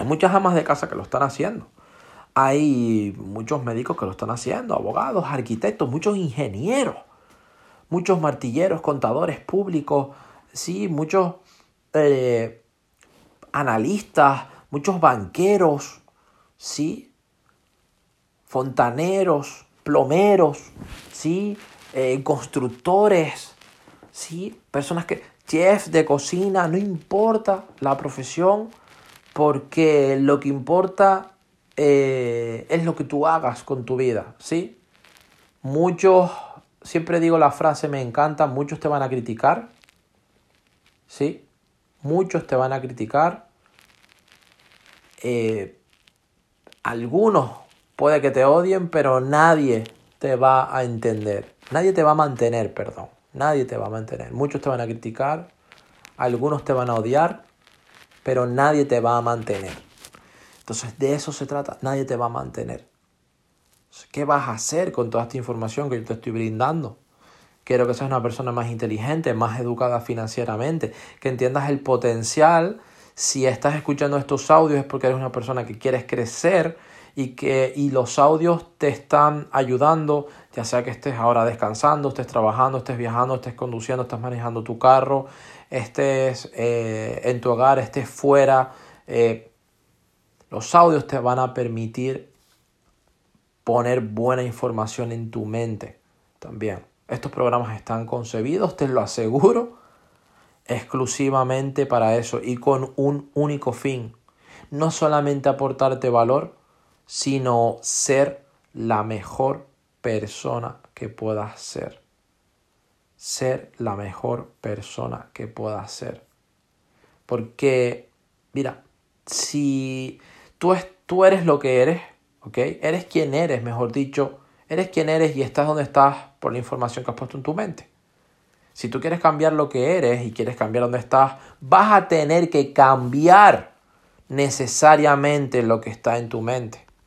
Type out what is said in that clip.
Hay muchas amas de casa que lo están haciendo. Hay muchos médicos que lo están haciendo, abogados, arquitectos, muchos ingenieros, muchos martilleros, contadores públicos, sí, muchos eh, analistas, muchos banqueros, sí, fontaneros, plomeros, sí, eh, constructores, sí, personas que, chefs de cocina, no importa la profesión, porque lo que importa eh, es lo que tú hagas con tu vida, ¿sí? Muchos, siempre digo la frase, me encanta, muchos te van a criticar, ¿sí? Muchos te van a criticar. Eh, algunos puede que te odien, pero nadie te va a entender. Nadie te va a mantener, perdón. Nadie te va a mantener. Muchos te van a criticar, algunos te van a odiar, pero nadie te va a mantener. Entonces de eso se trata, nadie te va a mantener. ¿Qué vas a hacer con toda esta información que yo te estoy brindando? Quiero que seas una persona más inteligente, más educada financieramente, que entiendas el potencial. Si estás escuchando estos audios es porque eres una persona que quieres crecer y que y los audios te están ayudando, ya sea que estés ahora descansando, estés trabajando, estés viajando, estés conduciendo, estés manejando tu carro, estés eh, en tu hogar, estés fuera. Eh, los audios te van a permitir poner buena información en tu mente también. Estos programas están concebidos, te lo aseguro, exclusivamente para eso y con un único fin. No solamente aportarte valor, sino ser la mejor persona que puedas ser. Ser la mejor persona que puedas ser. Porque, mira, si Tú, tú eres lo que eres, ¿ok? Eres quien eres, mejor dicho. Eres quien eres y estás donde estás por la información que has puesto en tu mente. Si tú quieres cambiar lo que eres y quieres cambiar donde estás, vas a tener que cambiar necesariamente lo que está en tu mente.